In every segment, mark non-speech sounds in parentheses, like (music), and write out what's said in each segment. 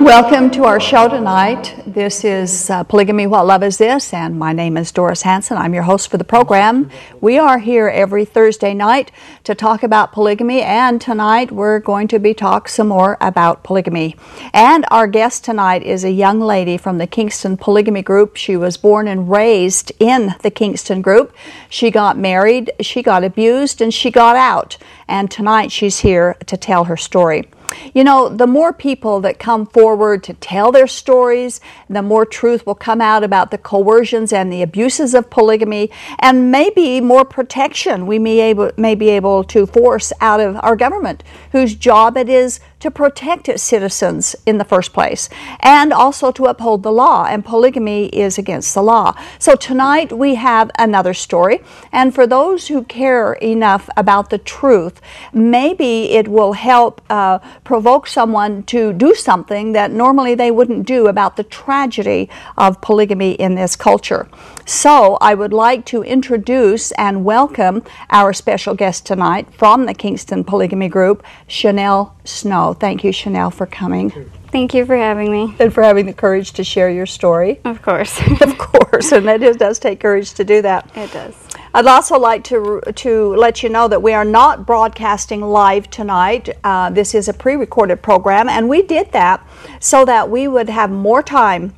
Welcome to our show tonight. This is uh, Polygamy What Love Is This, and my name is Doris Hanson. I'm your host for the program. We are here every Thursday night to talk about polygamy, and tonight we're going to be talk some more about polygamy. And our guest tonight is a young lady from the Kingston Polygamy Group. She was born and raised in the Kingston Group. She got married, she got abused, and she got out. And tonight she's here to tell her story. You know, the more people that come forward to tell their stories, the more truth will come out about the coercions and the abuses of polygamy, and maybe more protection we may, able, may be able to force out of our government, whose job it is to protect its citizens in the first place and also to uphold the law. And polygamy is against the law. So tonight we have another story. And for those who care enough about the truth, maybe it will help uh, provoke someone to do something that normally they wouldn't do about the tragedy of polygamy in this culture. So I would like to introduce and welcome our special guest tonight from the Kingston Polygamy Group, Chanel Snow. Thank you, Chanel, for coming. Thank you for having me. And for having the courage to share your story. Of course. (laughs) of course, and it does take courage to do that. It does. I'd also like to, to let you know that we are not broadcasting live tonight. Uh, this is a pre recorded program, and we did that so that we would have more time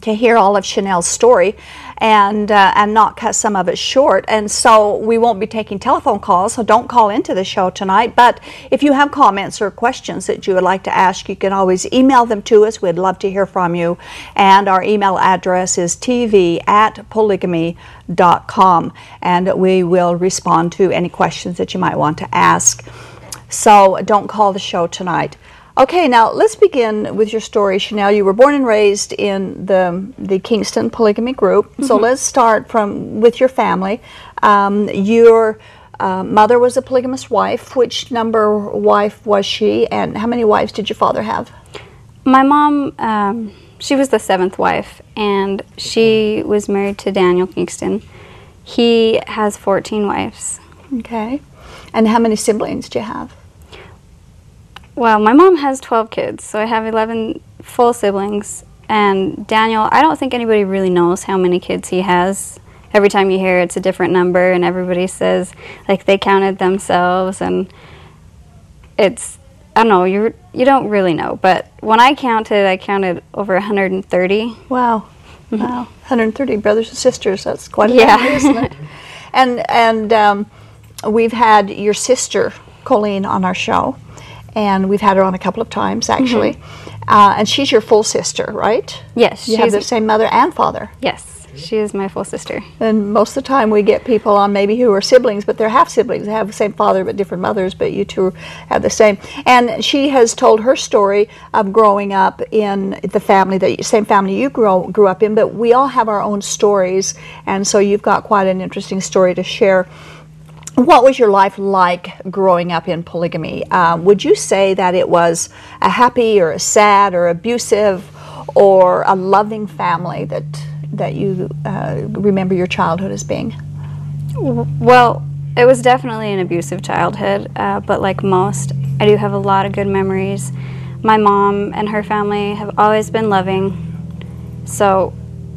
to hear all of Chanel's story and uh, and not cut some of it short. And so we won't be taking telephone calls, so don't call into the show tonight. But if you have comments or questions that you would like to ask, you can always email them to us. We'd love to hear from you. And our email address is tv at polygamy.com. And we will respond to any questions that you might want to ask. So don't call the show tonight. Okay, now let's begin with your story, Chanel. You were born and raised in the the Kingston Polygamy Group. Mm-hmm. So let's start from with your family. Um, your uh, mother was a polygamous wife. Which number wife was she, and how many wives did your father have? My mom, um, she was the seventh wife, and she was married to Daniel Kingston. He has 14 wives. Okay. And how many siblings do you have? Well, my mom has 12 kids, so I have 11 full siblings. And Daniel, I don't think anybody really knows how many kids he has. Every time you hear it's a different number, and everybody says like they counted themselves, and it's I don't know you you don't really know. But when I counted, I counted over 130. Wow, mm-hmm. wow, 130 brothers and sisters. That's quite a yeah. family, isn't it? (laughs) And and um, we've had your sister Colleen on our show and we've had her on a couple of times actually. Mm-hmm. Uh, and she's your full sister, right? Yes. You have the same mother and father. Yes, she is my full sister. And most of the time we get people on maybe who are siblings, but they're half siblings. They have the same father but different mothers, but you two have the same. And she has told her story of growing up in the family, the same family you grew, grew up in, but we all have our own stories. And so you've got quite an interesting story to share. What was your life like growing up in polygamy? Um, would you say that it was a happy or a sad or abusive or a loving family that that you uh, remember your childhood as being? Well, it was definitely an abusive childhood, uh, but like most, I do have a lot of good memories. My mom and her family have always been loving. So,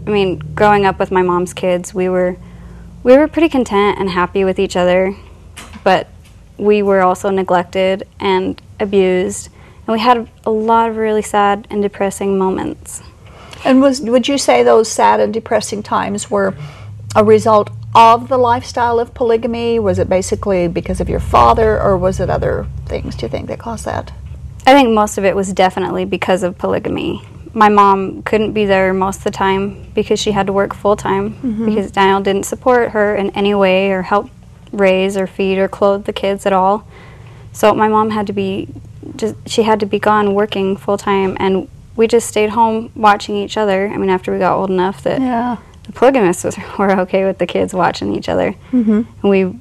I mean, growing up with my mom's kids, we were we were pretty content and happy with each other, but we were also neglected and abused, and we had a lot of really sad and depressing moments. And was would you say those sad and depressing times were a result of the lifestyle of polygamy? Was it basically because of your father, or was it other things? Do you think that caused that? I think most of it was definitely because of polygamy my mom couldn't be there most of the time because she had to work full time mm-hmm. because Daniel didn't support her in any way or help raise or feed or clothe the kids at all. So my mom had to be just she had to be gone working full time and we just stayed home watching each other. I mean, after we got old enough that Yeah. the polygamists was, (laughs) were okay with the kids watching each other. Mm-hmm. And we,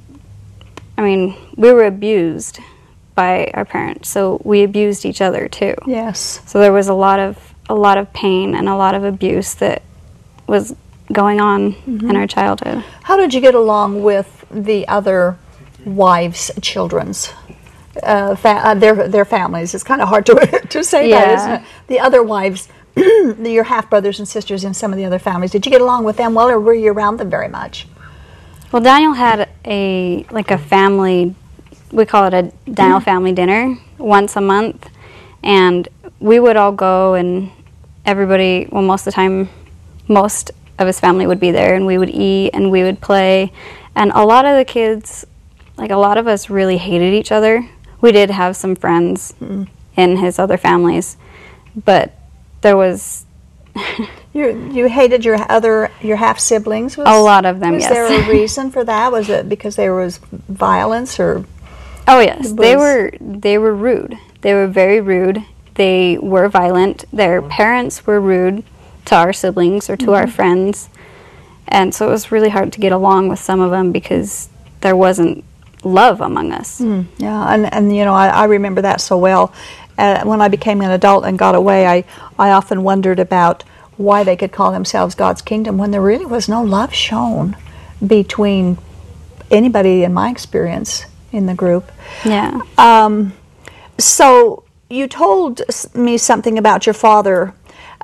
I mean, we were abused by our parents, so we abused each other too. Yes. So there was a lot of a lot of pain and a lot of abuse that was going on in our childhood. How did you get along with the other wives' children's? Uh, fa- uh, their their families. It's kind of hard to (laughs) to say that, Yeah. isn't it? The other wives, (clears throat) your half brothers and sisters in some of the other families. Did you get along with them well, or were you around them very much? Well, Daniel had a like a family. We call it a Daniel family dinner once a month, and we would all go, and everybody. Well, most of the time, most of his family would be there, and we would eat and we would play, and a lot of the kids, like a lot of us, really hated each other. We did have some friends hmm. in his other families, but there was (laughs) You you hated your other your half siblings. A lot of them, Was yes. there a (laughs) reason for that? Was it because there was violence or? Oh yes, they were they were rude. They were very rude. They were violent. Their parents were rude to our siblings or to our friends, and so it was really hard to get along with some of them because there wasn't love among us. Yeah, and, and you know, I, I remember that so well. Uh, when I became an adult and got away, I, I often wondered about why they could call themselves God's kingdom when there really was no love shown between anybody in my experience in the group. Yeah. Um, so you told me something about your father,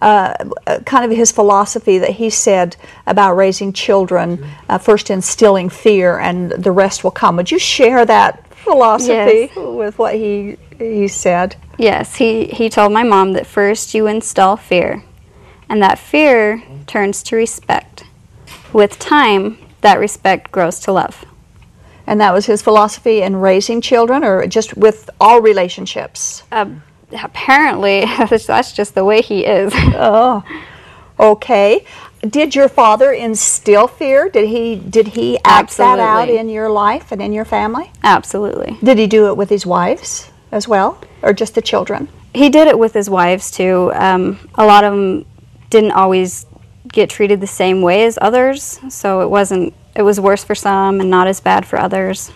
uh, uh, kind of his philosophy that he said about raising children, uh, first instilling fear, and the rest will come. Would you share that philosophy Yes. with what he he said? Yes, he, he told my mom that first you install fear, and that fear turns to respect. With time, that respect grows to love. And that was his philosophy in raising children, or just with all relationships. Uh, apparently, (laughs) that's just the way he is. Oh, okay. Did your father instill fear? Did he did he act that out in your life and in your family? Absolutely. Did he do it with his wives as well, or just the children? He did it with his wives too. Um, a lot of them didn't always get treated the same way as others, so it wasn't. It was worse for some and not as bad for others.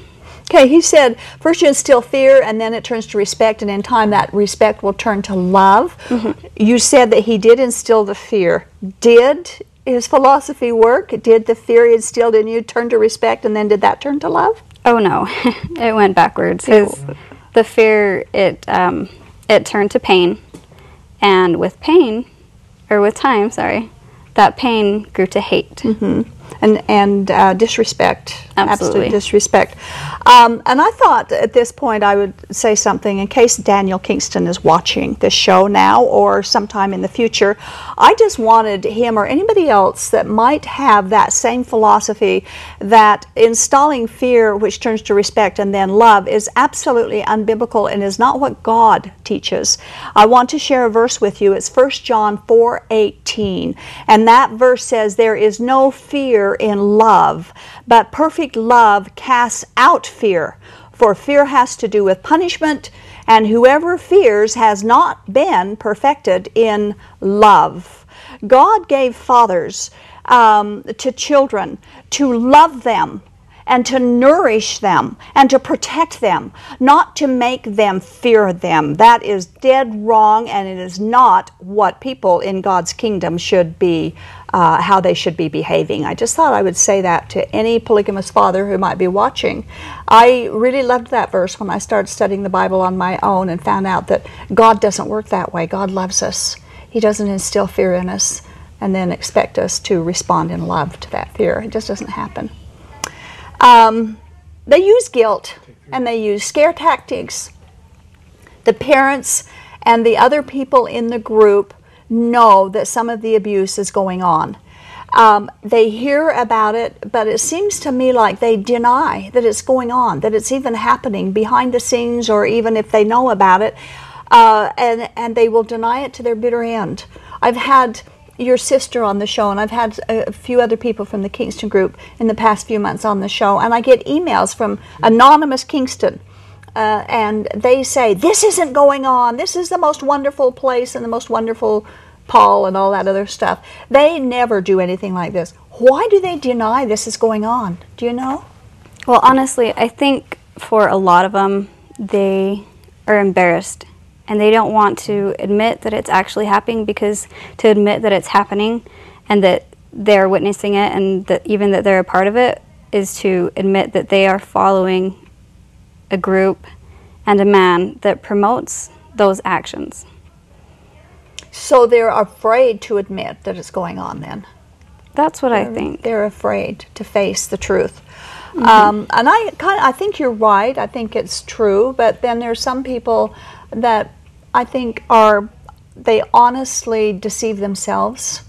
Okay, he said first you instill fear and then it turns to respect, and in time that respect will turn to love. You said that he did instill the fear. Did his philosophy work? Did the fear he instilled in you turn to respect, and then did that turn to love? Oh no, (laughs) it went backwards. His, the fear it um, it turned to pain, and with pain, or with time, sorry, that pain grew to hate. And and uh, disrespect, absolute disrespect. Um, and I thought at this point I would say something in case Daniel Kingston is watching this show now or sometime in the future. I just wanted him or anybody else that might have that same philosophy that installing fear, which turns to respect and then love, is absolutely unbiblical and is not what God teaches. I want to share a verse with you. It's 1 John 4 18. And that verse says, There is no fear in love, but perfect love casts out fear. For fear has to do with punishment, and whoever fears has not been perfected in love. God gave fathers um, to children to love them and to nourish them and to protect them, not to make them fear them. That is dead wrong, and it is not what people in God's kingdom should be, uh, how they should be behaving. I just thought I would say that to any polygamous father who might be watching. I really loved that verse when I started studying the Bible on my own and found out that God doesn't work that way. God loves us, He doesn't instill fear in us and then expect us to respond in love to that fear. It just doesn't happen. Um, they use guilt and they use scare tactics. The parents and the other people in the group know that some of the abuse is going on. Um, they hear about it, but it seems to me like they deny that it's going on, that it's even happening behind the scenes, or even if they know about it, uh, and and they will deny it to their bitter end. I've had your sister on the show, and I've had a, few other people from the Kingston group in the past few months on the show, and I get emails from anonymous Kingston uh, and they say, This isn't going on. This is the most wonderful place and the most wonderful Paul and all that other stuff. They never do anything like this. Why do they deny this is going on? Do you know? Well, honestly, I think for a lot of them, they are embarrassed and they don't want to admit that it's actually happening because to admit that it's happening and that they're witnessing it and that even that they're a part of it is to admit that they are following a group and a man that promotes those actions. So they're afraid to admit that it's going on then. That's what I think. They're afraid to face the truth. Um, and I kind of, I think you're right. I think it's true. But then there's some people that I think are they honestly deceive themselves,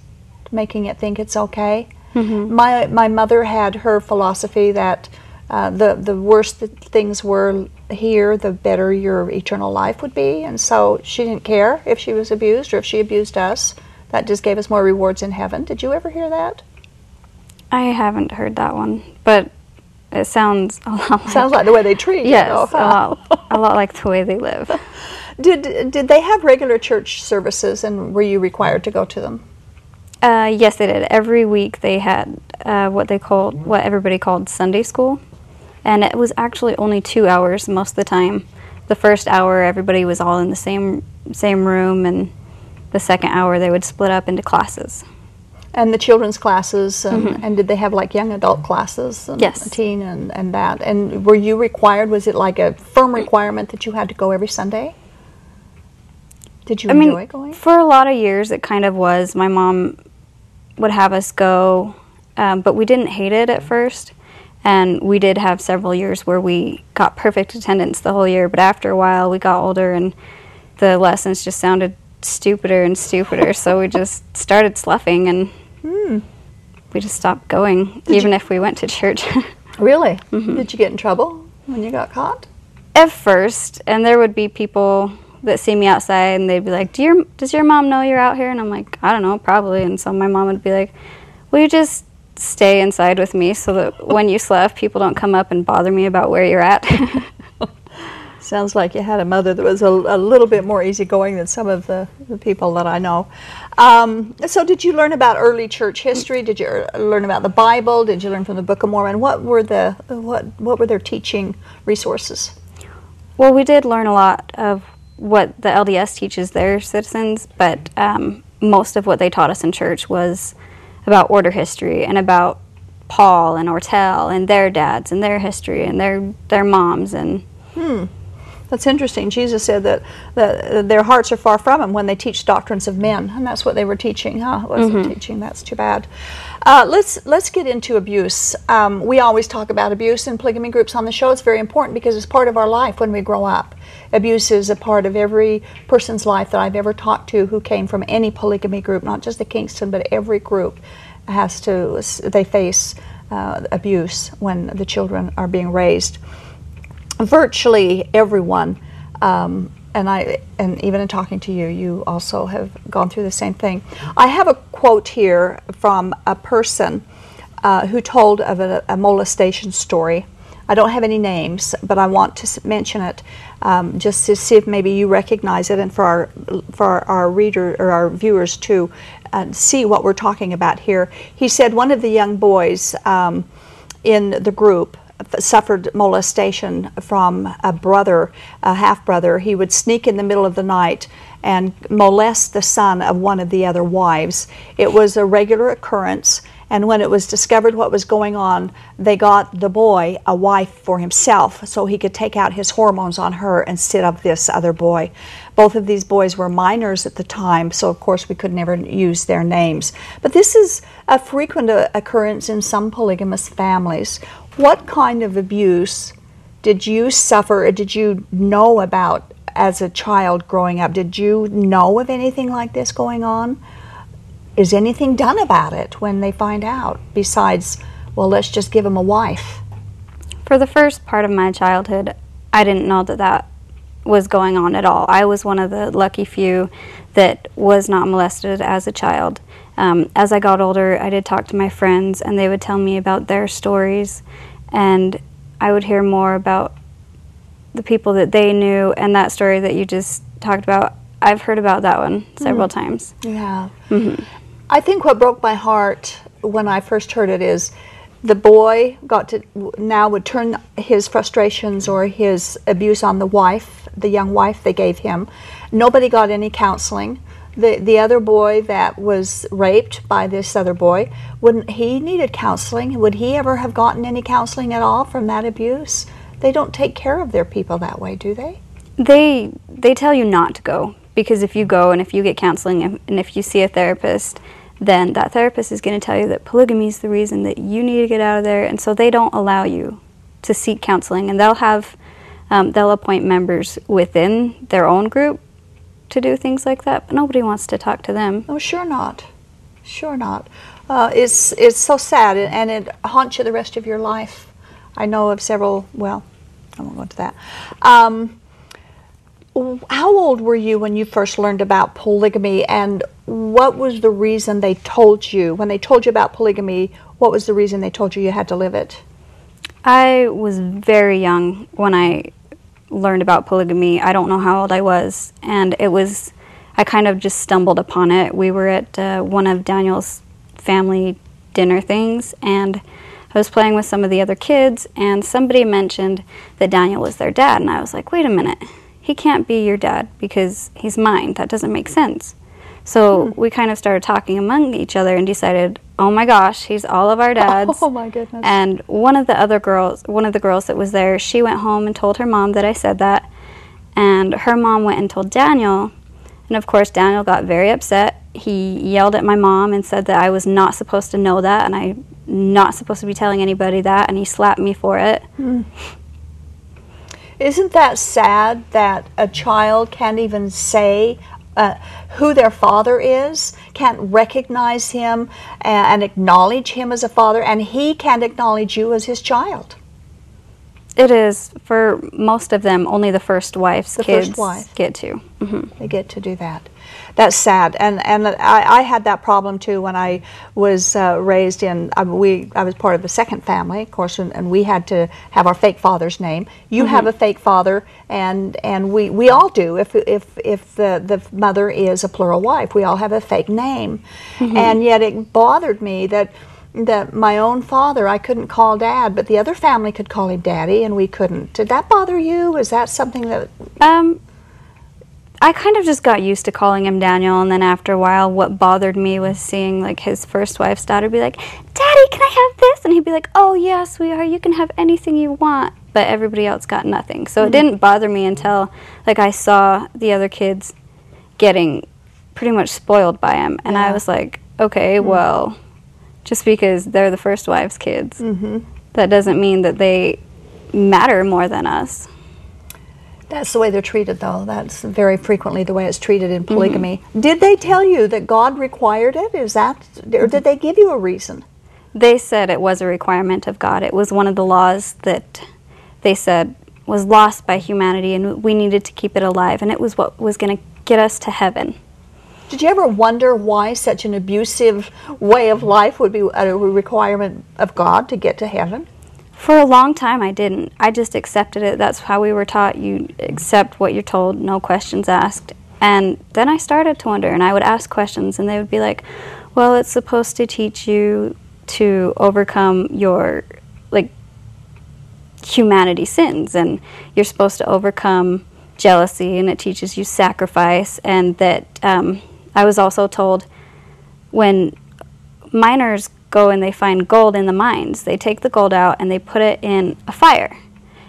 making it think it's okay. My my mother had her philosophy that uh, the the worse the things were here, the better your eternal life would be, and so she didn't care if she was abused or if she abused us. That just gave us more rewards in heaven. Did you ever hear that? I haven't heard that one, but it sounds a lot like Sounds like the way they treat you. yes, though, a lot, a lot like the way they live. (laughs) Did did they have regular church services, and were you required to go to them? Uh, yes, they did. Every week they had uh, what they called, what everybody called Sunday school, and it was actually only two hours most of the time. The first hour, everybody was all in the same same room, and the second hour they would split up into classes. And the children's classes, and, and did they have like young adult classes? And Yes. Teen and, and that. And were you required, was it like a firm requirement that you had to go every Sunday? Did you I mean, enjoy going? for a lot of years, it kind of was. My mom would have us go, um, but we didn't hate it at first. And we did have several years where we got perfect attendance the whole year. But after a while, we got older and the lessons just sounded stupider and stupider. (laughs) so we just started sloughing and Hmm. we just stopped going, even if we went to church. (laughs) Really? Mm-hmm. Did you get in trouble when you got caught? at first, and there would be people that see me outside and they'd be like, Do your, Does your mom know you're out here? And I'm like, I don't know, probably. And so my mom would be like, Will you just stay inside with me so that when you slept, people don't come up and bother me about where you're at? (laughs) Sounds like you had a mother that was a, a little bit more easygoing than some of the, the people that I know. Um, so, did you learn about early church history? Did you learn about the Bible? Did you learn from the Book of Mormon? What were the what what were their teaching resources? well, we did learn a lot of what the LDS teaches their citizens, but um, most of what they taught us in church was about order history and about Paul and Ortell and their dads and their history and their their moms and That's interesting. Jesus said that, that their hearts are far from him when they teach doctrines of men, and that's what they were teaching, huh? Wasn't teaching. That's too bad. Uh, let's let's get into abuse. Um, we always talk about abuse in polygamy groups on the show. It's very important because it's part of our life when we grow up. Abuse is a part of every person's life that I've ever talked to who came from any polygamy group, not just the Kingston, but every group has to. They face uh, abuse when the children are being raised virtually everyone, um, and I, and even in talking to you, you also have gone through the same thing. I have a quote here from a person uh, who told of a, a molestation story. I don't have any names, but I want to mention it um, just to see if maybe you recognize it, and for our for our, reader or our viewers to uh, see what we're talking about here. He said one of the young boys um, in the group suffered molestation from a brother, a half brother. He would sneak in the middle of the night and molest the son of one of the other wives. It was a regular occurrence. And when it was discovered what was going on, they got the boy a wife for himself so he could take out his hormones on her instead of this other boy. Both of these boys were minors at the time, so of course we could never use their names. But this is a frequent occurrence in some polygamous families. What kind of abuse did you suffer or did you know about as a child growing up? Did you know of anything like this going on? Is anything done about it when they find out besides, well, let's just give them a wife? For the first part of my childhood, I didn't know that that was going on at all. I was one of the lucky few that was not molested as a child. Um, as I got older, I did talk to my friends, and they would tell me about their stories, and I would hear more about the people that they knew, and that story that you just talked about, I've heard about that one several times. Yeah. I think what broke my heart when I first heard it is the boy got to now would turn his frustrations or his abuse on the wife, the young wife they gave him. Nobody got any counseling. The the other boy that was raped by this other boy, wouldn't he needed counseling? Would he ever have gotten any counseling at all from that abuse? They don't take care of their people that way, do they? They they tell you not to go because if you go and if you get counseling and and if you see a therapist, then that therapist is going to tell you that polygamy is the reason that you need to get out of there, and so they don't allow you to seek counseling, and they'll have um, they'll appoint members within their own group to do things like that, but nobody wants to talk to them. Oh, sure not. Sure not. Uh, it's it's so sad, and it haunts you the rest of your life. I know of several. Well, I won't go into that. Um, how old were you when you first learned about polygamy, and what was the reason they told you when they told you about polygamy? What was the reason they told you you had to live it? I was very young when I learned about polygamy. I don't know how old I was, and it was I kind of just stumbled upon it. We were at uh, one of Daniel's family dinner things, and I was playing with some of the other kids, and somebody mentioned that Daniel was their dad, and I was like, wait a minute, he can't be your dad because he's mine. That doesn't make sense. So hmm. we kind of started talking among each other and decided, oh my gosh, he's all of our (laughs) dads. Oh my goodness. And one of the other girls, one of the girls that was there, she went home and told her mom that I said that. And her mom went and told Daniel. And of course, Daniel got very upset. He yelled at my mom and said that I was not supposed to know that and I'm not supposed to be telling anybody that. And he slapped me for it. Hmm. Isn't that sad that a child can't even say uh, who their father is, can't recognize him and, and acknowledge him as a father, and he can't acknowledge you as his child? It is, for most of them, only the first wife's The first kids wife. get to. hmm They get to do that. That's sad, and and I, I had that problem too when I was uh, raised in. I, we I was part of the second family, of course, and, and we had to have our fake father's name. You have a fake father, and and we, we all do. If if if the the mother is a plural wife, we all have a fake name, and yet it bothered me that. That my own father, I couldn't call dad, but the other family could call him daddy, and we couldn't. Did that bother you? Is that something that Um, I kind of just got used to calling him Daniel, and then after a while, what bothered me was seeing like his first wife's daughter be like, "Daddy, can I have this?" And he'd be like, "Oh yeah, sweetheart, you can have anything you want." But everybody else got nothing, so it hmm. didn't bother me until like I saw the other kids getting pretty much spoiled by him, and I was like, "Okay, hmm. well, just because they're the first wife's kids, mm-hmm. that doesn't mean that they matter more than us." That's the way they're treated, though. That's very frequently the way it's treated in mm-hmm. polygamy. Did they tell you that God required it? Is that, or did they give you a reason? They said it was a requirement of God. It was one of the laws that they said was lost by humanity and we needed to keep it alive and it was what was going to get us to heaven. Did you ever wonder why such an abusive way of life would be a requirement of God to get to heaven? For a long time I didn't. I just accepted it. That's how we were taught. You accept what you're told, no questions asked. And then I started to wonder and I would ask questions and they would be like, "Well, it's supposed to teach you to overcome your like humanity sins and you're supposed to overcome jealousy and it teaches you sacrifice and that um, i was also told when miners go and they find gold in the mines they take the gold out and they put it in a fire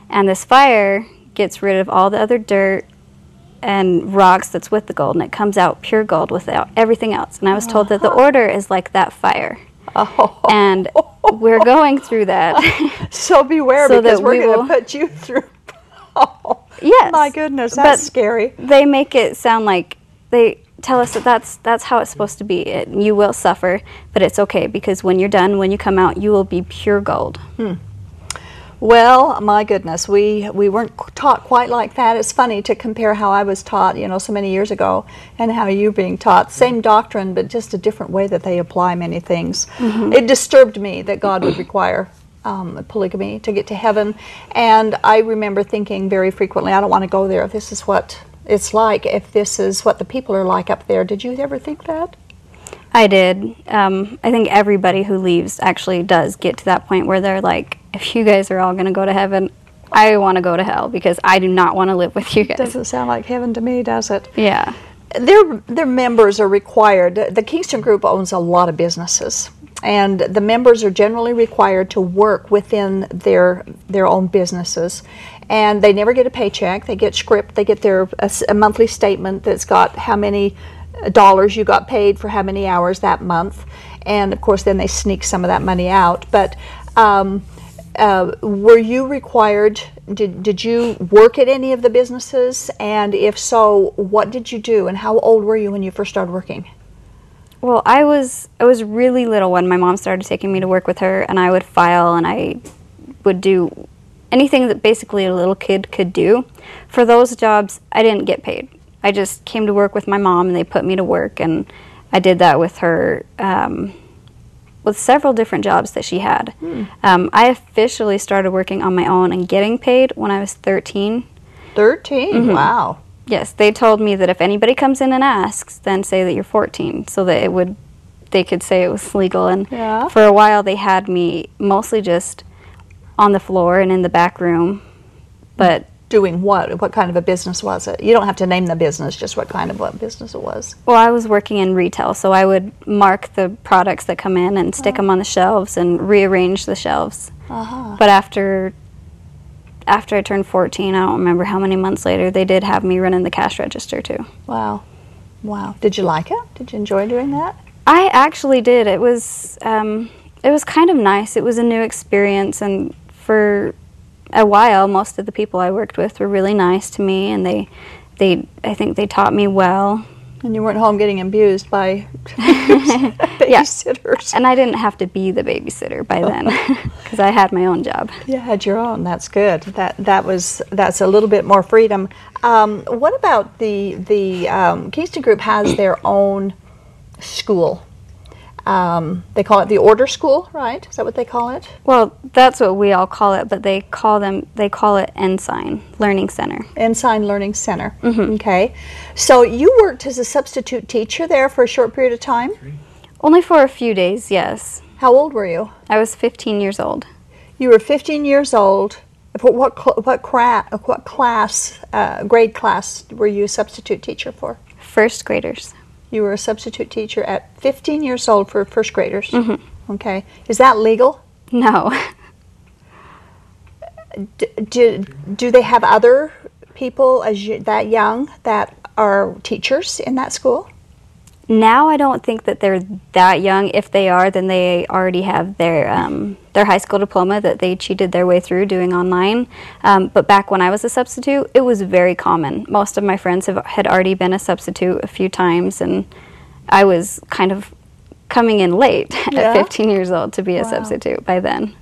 and this fire gets rid of all the other dirt and rocks that's with the gold and it comes out pure gold without everything else and i was told that the (laughs) order is like that fire Oh, and we're going through that (laughs) so beware So because we're we going to put you through. (laughs) Oh, Yes. my goodness, that's But scary. They make it sound like they tell us that that's that's how it's supposed to be. It, you will suffer, but it's okay because when you're done, when you come out, you will be pure gold. Well, my goodness, we we weren't taught quite like that. It's funny to compare how I was taught, you know, so many years ago, and how you're being taught. Same doctrine, but just a different way that they apply many things. It disturbed me that God would require um, polygamy to get to heaven. And I remember thinking very frequently, I don't want to go there. This is what it's like. If this is what the people are like up there, did you ever think that? I did. Um, I think everybody who leaves actually does get to that point where they're like, if you guys are all going to go to heaven, I want to go to hell because I do not want to live with you guys. Doesn't sound like heaven to me, does it? Yeah. Their their members are required. The Kingston Group owns a lot of businesses, and the members are generally required to work within their their own businesses, and they never get a paycheck. They get script. They get their a, a monthly statement that's got how many dollars you got paid for how many hours that month, and of course then they sneak some of that money out. But um, uh, were you required? Did did you work at any of the businesses? And if so, what did you do? And how old were you when you first started working? Well, I was I was really little when my mom started taking me to work with her, and I would file and I would do anything that basically a little kid could do. For those jobs, I didn't get paid. I just came to work with my mom, and they put me to work, and I did that with her. Um, with several different jobs that she had. Hmm. Um, I officially started working on my own and getting paid when I was 13. 13 Mm-hmm. Wow. Yes, they told me that if anybody comes in and asks, then say that you're 14, so that it would, they could say it was legal. And Yeah. for a while, they had me mostly just on the floor and in the back room, but Doing what? What kind of a business was it? You don't have to name the business, just what kind of what business it was. Well, I was working in retail, so I would mark the products that come in and stick them on the shelves and rearrange the shelves. Uh-huh. But after after I turned 14, I don't remember how many months later, they did have me running the cash register too. Wow. Wow. Did you like it? Did you enjoy doing that? I actually did. It was um, it was kind of nice. It was a new experience, and for a while, most of the people I worked with were really nice to me, and they they I think they taught me well. And you weren't home getting abused by (laughs) (laughs) babysitters. And I didn't have to be the babysitter by then (laughs) because I had my own job. You had your own. That's good. That that was that's a little bit more freedom. Um, what about the the um, Kingston Group has their own school. Um, they call it the Order School, right? Is that what they call it? Well, that's what we all call it, but they call them they call it Ensign Learning Center. Ensign Learning Center. Okay. So you worked as a substitute teacher there for a short period of time. Only for a few days, yes. How old were you? I was 15 years old. You were 15 years old. What what cl- what, cra- what class, uh, grade class, were you a substitute teacher for? First graders. You were a substitute teacher at 15 years old for first graders. Mm-hmm. Okay. Is that legal? No. (laughs) D- do, do they have other people as you, that young that are teachers in that school? Now I don't think that they're that young. If they are, then they already have their um, their high school diploma that they cheated their way through doing online. Um, but back when I was a substitute, it was very common. Most of my friends have, had already been a substitute a few times, and I was kind of coming in late (laughs) Yeah. at 15 years old to be a Wow. substitute by then.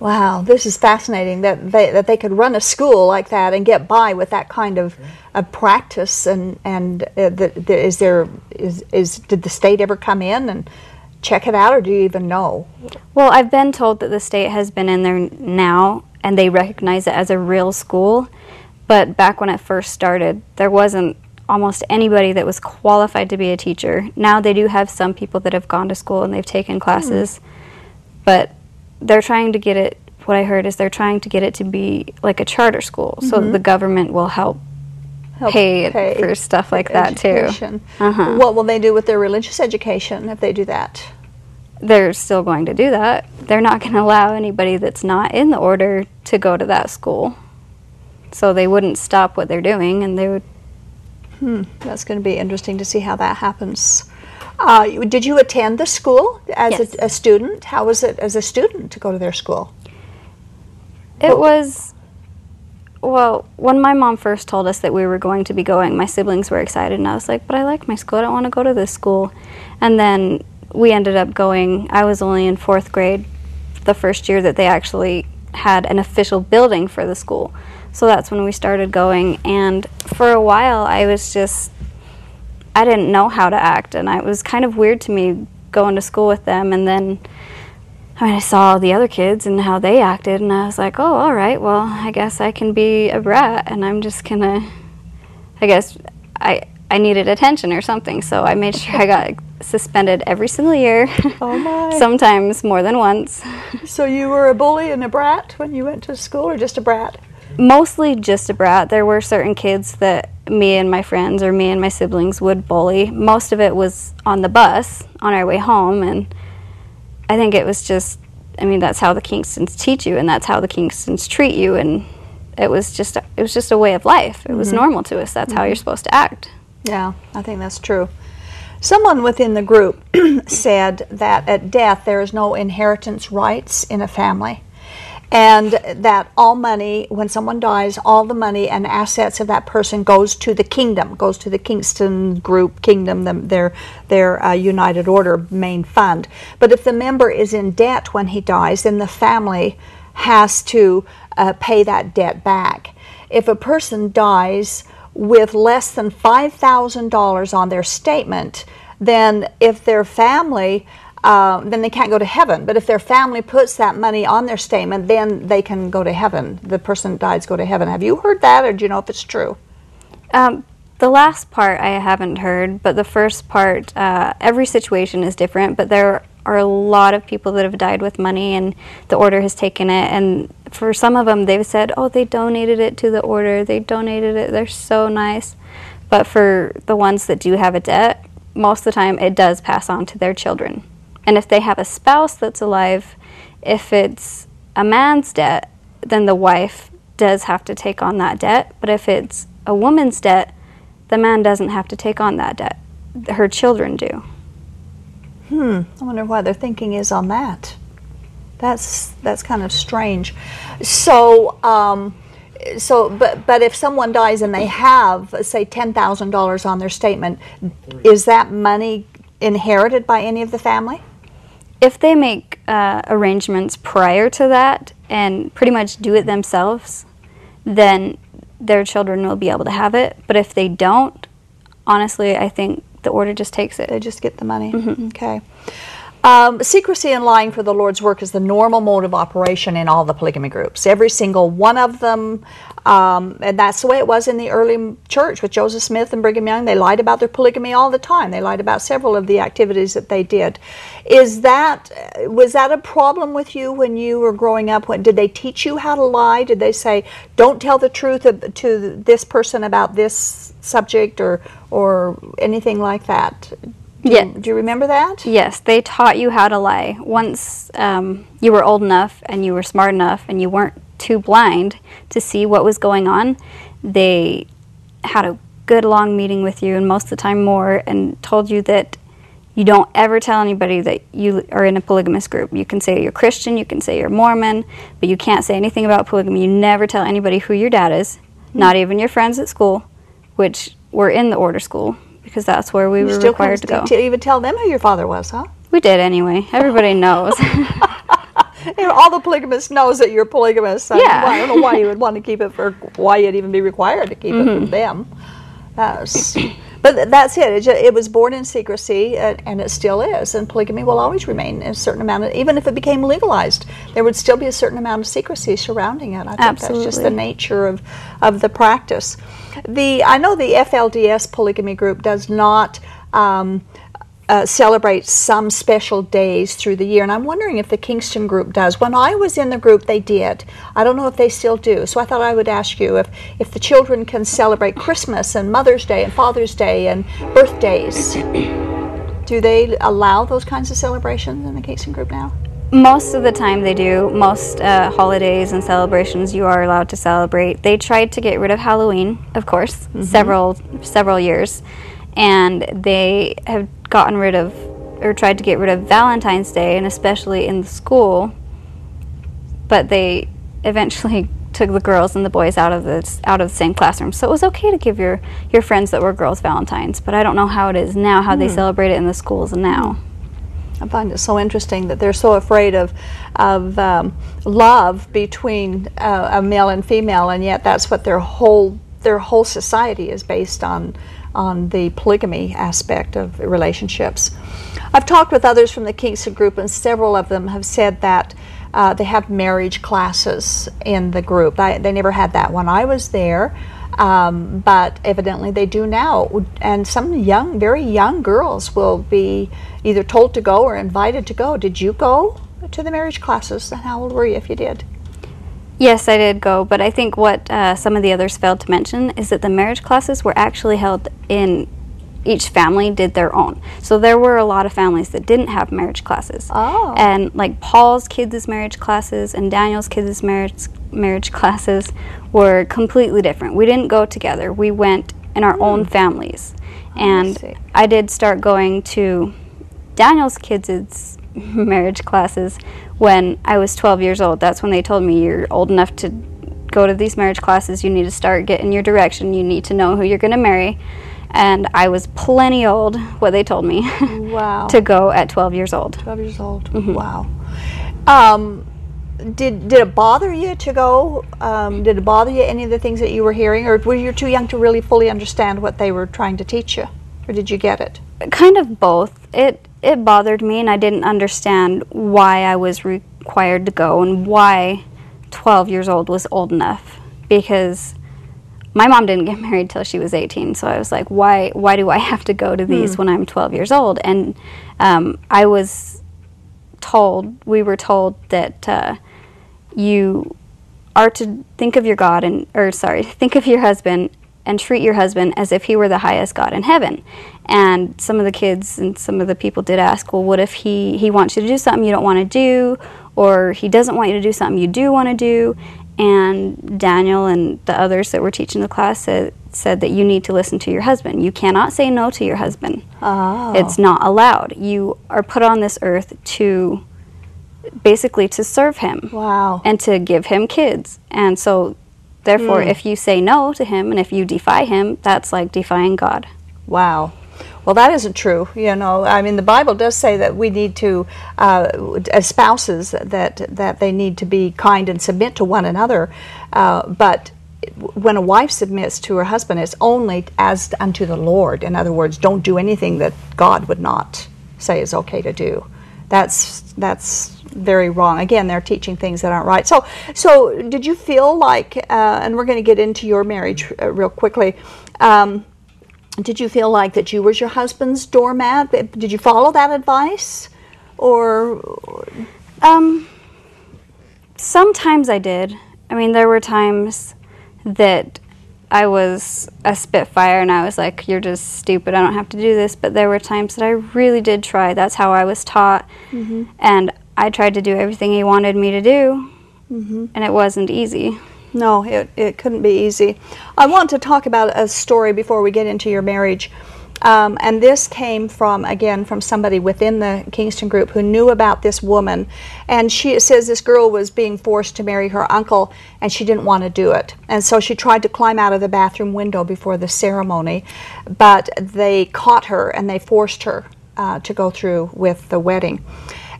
Wow, this is fascinating that they that they could run a school like that and get by with that kind of, of practice and and uh, the, the, is there is is did the state ever come in and check it out or do you even know? Well, I've been told that the state has been in there now and they recognize it as a real school. But back when it first started, there wasn't almost anybody that was qualified to be a teacher. Now they do have some people that have gone to school and they've taken classes. But they're trying to get it, what I heard is they're trying to get it to be like a charter school so that the government will help Help pay, pay for stuff like that too. Uh-huh. What will they do with their religious education if they do that? they're still going to do that. They're not going to allow anybody that's not in the order to go to that school. So they wouldn't stop what they're doing and they would That's going to be interesting to see how that happens. Uh, did you attend the school as Yes. a, a student? How was it as a student to go to their school? It was well, when my mom first told us that we were going to be going, my siblings were excited and I was like, "But I like my school. I don't want to go to this school." And then we ended up going. I was only in 4th grade the first year that they actually had an official building for the school. So that's when we started going and for a while I was just I didn't know how to act and I, it was kind of weird to me going to school with them and then I mean, I saw the other kids and how they acted, and I was like, oh, all right, well, I guess I can be a brat, and I'm just gonna, I guess I I needed attention or something, so I made sure I got (laughs) suspended every single year. Oh my! (laughs) Sometimes more than once. (laughs) So you were a bully and a brat when you went to school, or just a brat? Mostly just a brat. There were certain kids that me and my friends or me and my siblings would bully. Most of it was on the bus on our way home, and I think it was just, I mean, that's how the Kingstons teach you, and that's how the Kingstons treat you, and it was just, it was just a way of life. It was mm-hmm. normal to us. That's how you're mm-hmm. supposed to act. Yeah, I think that's true. Someone within the group (clears throat) said that at death there is no inheritance rights in a family. And that all money, when someone dies, all the money and assets of that person goes to the kingdom, goes to the Kingston Group Kingdom, the, their their uh, United Order main fund. But if the member is in debt when he dies, then the family has to uh, pay that debt back. If a person dies with less than $5,000 on their statement, then if their family, uh, then they can't go to heaven. But if their family puts that money on their statement, then they can go to heaven. The person dies go to heaven. Have you heard that, or do you know if it's true? Um, the last part I haven't heard, but the first part, uh, every situation is different, but there are a lot of people that have died with money and the order has taken it. And for some of them, they've said, oh, they donated it to the order, they donated it, they're so nice. But for the ones that do have a debt, most of the time it does pass on to their children. And if they have a spouse that's alive, if it's a man's debt, then the wife does have to take on that debt. But if it's a woman's debt, the man doesn't have to take on that debt. Her children do. Hmm. I wonder why their thinking is on that. That's that's kind of strange. So, um, so but but if someone dies and they have say ten thousand dollars on their statement, is that money inherited by any of the family? If they make uh, arrangements prior to that and pretty much do it themselves, then their children will be able to have it. But if they don't, honestly, I think the order just takes it. They just get the money. Okay. Um, secrecy and lying for the Lord's work is the normal mode of operation in all the polygamy groups. Every single one of them, um, and that's the way it was in the early church with Joseph Smith and Brigham Young. They lied about their polygamy all the time. They lied about several of the activities that they did. Is that was that a problem with you when you were growing up? When did they teach you how to lie? Did they say don't tell the truth to this person about this subject or or anything like that? Do Yeah. you, do you remember that? Yes, they taught you how to lie. Once um, you were old enough and you were smart enough and you weren't too blind to see what was going on, they had a good long meeting with you, and most of the time more, and told you that you don't ever tell anybody that you are in a polygamous group. You can say you're Christian, you can say you're Mormon, but you can't say anything about polygamy. You never tell anybody who your dad is, not even your friends at school, which were in the order school because that's where we You were still required to go. couldn't t- even tell them who your father was, huh? We did anyway. Everybody knows. (laughs) (laughs) You know, all the polygamists knows that you're polygamous. I, Yeah. I don't know why you would want to keep it for why you'd even be required to keep it Mm-hmm. from them. That's, but that's it. It, it was born in secrecy, and, and it still is. And polygamy will always remain a certain amount. Of, even if it became legalized, there would still be a certain amount of secrecy surrounding it. I think that's just the nature of of the practice. The I know the FLDS polygamy group does not. Um, uh, celebrate some special days through the year. And I'm wondering if the Kingston group does. When I was in the group, they did. I don't know if they still do. So I thought I would ask you if, if the children can celebrate Christmas and Mother's Day and Father's Day and birthdays. (clears throat) Do they allow those kinds of celebrations in the Kingston group now? Most of the time they do. Most uh, holidays and celebrations you are allowed to celebrate. They tried to get rid of Halloween, of course, several several years, and they have gotten rid of or tried to get rid of Valentine's Day, and especially in the school. But they eventually (laughs) took the girls and the boys out of the out of the same classroom, so it was okay to give your your friends that were girls Valentines. But I don't know how it is now, how they celebrate it in the schools now. I find it so interesting that they're so afraid of of um, love between uh, a male and female, and yet that's what their whole their whole society is based on on the polygamy aspect of relationships. I've talked with others from the Kingston group, and several of them have said that uh, they have marriage classes in the group. I, they never had that when I was there. Um, but evidently they do now. And some young, very young girls will be either told to go or invited to go. Did you go to the marriage classes? And how old were you if you did? Yes, I did go, but I think what uh, some of the others failed to mention is that the marriage classes were actually held in each family did their own. So there were a lot of families that didn't have marriage classes. Oh. And like Paul's kids' marriage classes and Daniel's kids' marriage marriage (laughs) classes were completely different. We didn't go together. We went in our own families. And see. I did start going to Daniel's kids' marriage classes when I was 12 years old. That's when they told me you're old enough to go to these marriage classes. You need to start getting your direction. You need to know who you're going to marry. And I was plenty old, what they told me, (laughs) Wow. to go at 12 years old. 12 years old. Wow. Um, did, did it bother you to go? Um, did it bother you any of the things that you were hearing, or were you too young to really fully understand what they were trying to teach you? Or did you get it? kind of both. It it bothered me, and I didn't understand why I was required to go and why 12 years old was old enough. Because my mom didn't get (laughs) married till she was 18, so I was like, why why do I have to go to these when I'm 12 years old? And um, I was told, we were told that uh, you are to think of your God and, or sorry, (laughs) think of your husband and treat your husband as if he were the highest God in heaven. And some of the kids and some of the people did ask, well, what if he, he wants you to do something you don't want to do, or he doesn't want you to do something you do want to do? And Daniel and the others that were teaching the class said, said that you need to listen to your husband. You cannot say no to your husband. Oh. It's not allowed. You are put on this earth to basically to serve him Wow. and to give him kids. And so, therefore, if you say no to him and if you defy him, that's like defying God. Wow. Well, that isn't true. You know, I mean, the Bible does say that we need to, uh, as spouses, that that they need to be kind and submit to one another. Uh, but when a wife submits to her husband, it's only as unto the Lord. In other words, don't do anything that God would not say is okay to do. That's that's very wrong. Again, they're teaching things that aren't right. So, so did you feel like? Uh, and we're going to get into your marriage uh, real quickly. Um, did you feel like that you was your husband's doormat? Did you follow that advice, or Um, sometimes I did. I mean, there were times that I was a spitfire and I was like, you're just stupid. I don't have to do this. But there were times that I really did try. That's how I was taught. And I tried to do everything he wanted me to do. And it wasn't easy. no? It it couldn't be easy. I want to talk about a story before we get into your marriage. Um, and this came from again from somebody within the Kingston group who knew about this woman, and she says this girl was being forced to marry her uncle, and she didn't want to do it, and so she tried to climb out of the bathroom window before the ceremony, but they caught her and they forced her uh, to go through with the wedding.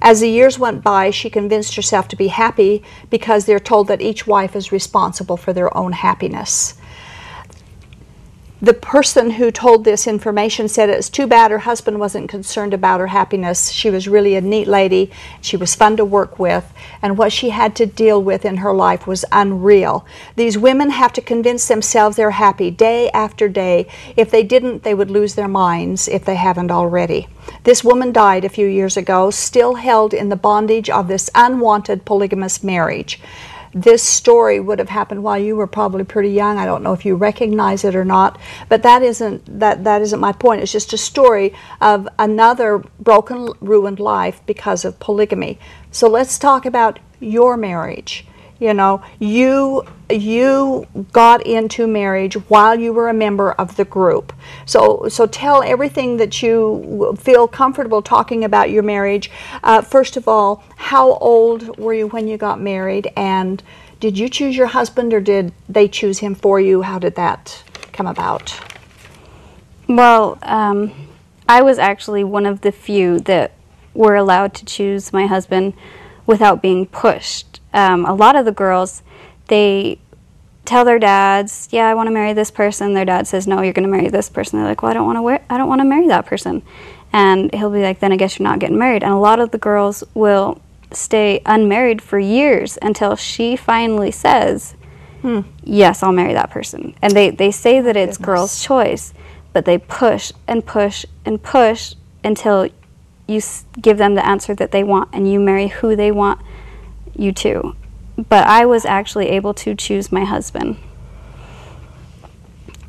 As the years went by, she convinced herself to be happy because they're told that each wife is responsible for their own happiness the person who told this information said it's too bad her husband wasn't concerned about her happiness. She was really a neat lady. She was fun to work with, and what she had to deal with in her life was unreal. These women have to convince themselves they're happy day after day. If they didn't, they would lose their minds if they haven't already. This woman died a few years ago, still held in the bondage of this unwanted polygamous marriage this story would have happened while you were probably pretty young. I don't know if you recognize it or not, but that isn't that that isn't my point. It's just a story of another broken, ruined life because of polygamy. So let's talk about your marriage. You know, you you got into marriage while you were a member of the group. So so tell everything that you feel comfortable talking about your marriage. Uh, first of all, how old were you when you got married, and did you choose your husband or did they choose him for you? How did that come about? Well, um, I was actually one of the few that were allowed to choose my husband without being pushed. Um, a lot of the girls, they tell their dads, "Yeah, I want to marry this person." Their dad says, "No, you're going to marry this person." They're like, "Well, I don't want to. Wear- I don't want to marry that person." And he'll be like, then I guess you're not getting married. And a lot of the girls will stay unmarried for years until she finally says, yes, I'll marry that person. And they, they say that it's girls' choice, but they push and push and push until you s- give them the answer that they want and you marry who they want you too. But I was actually able to choose my husband.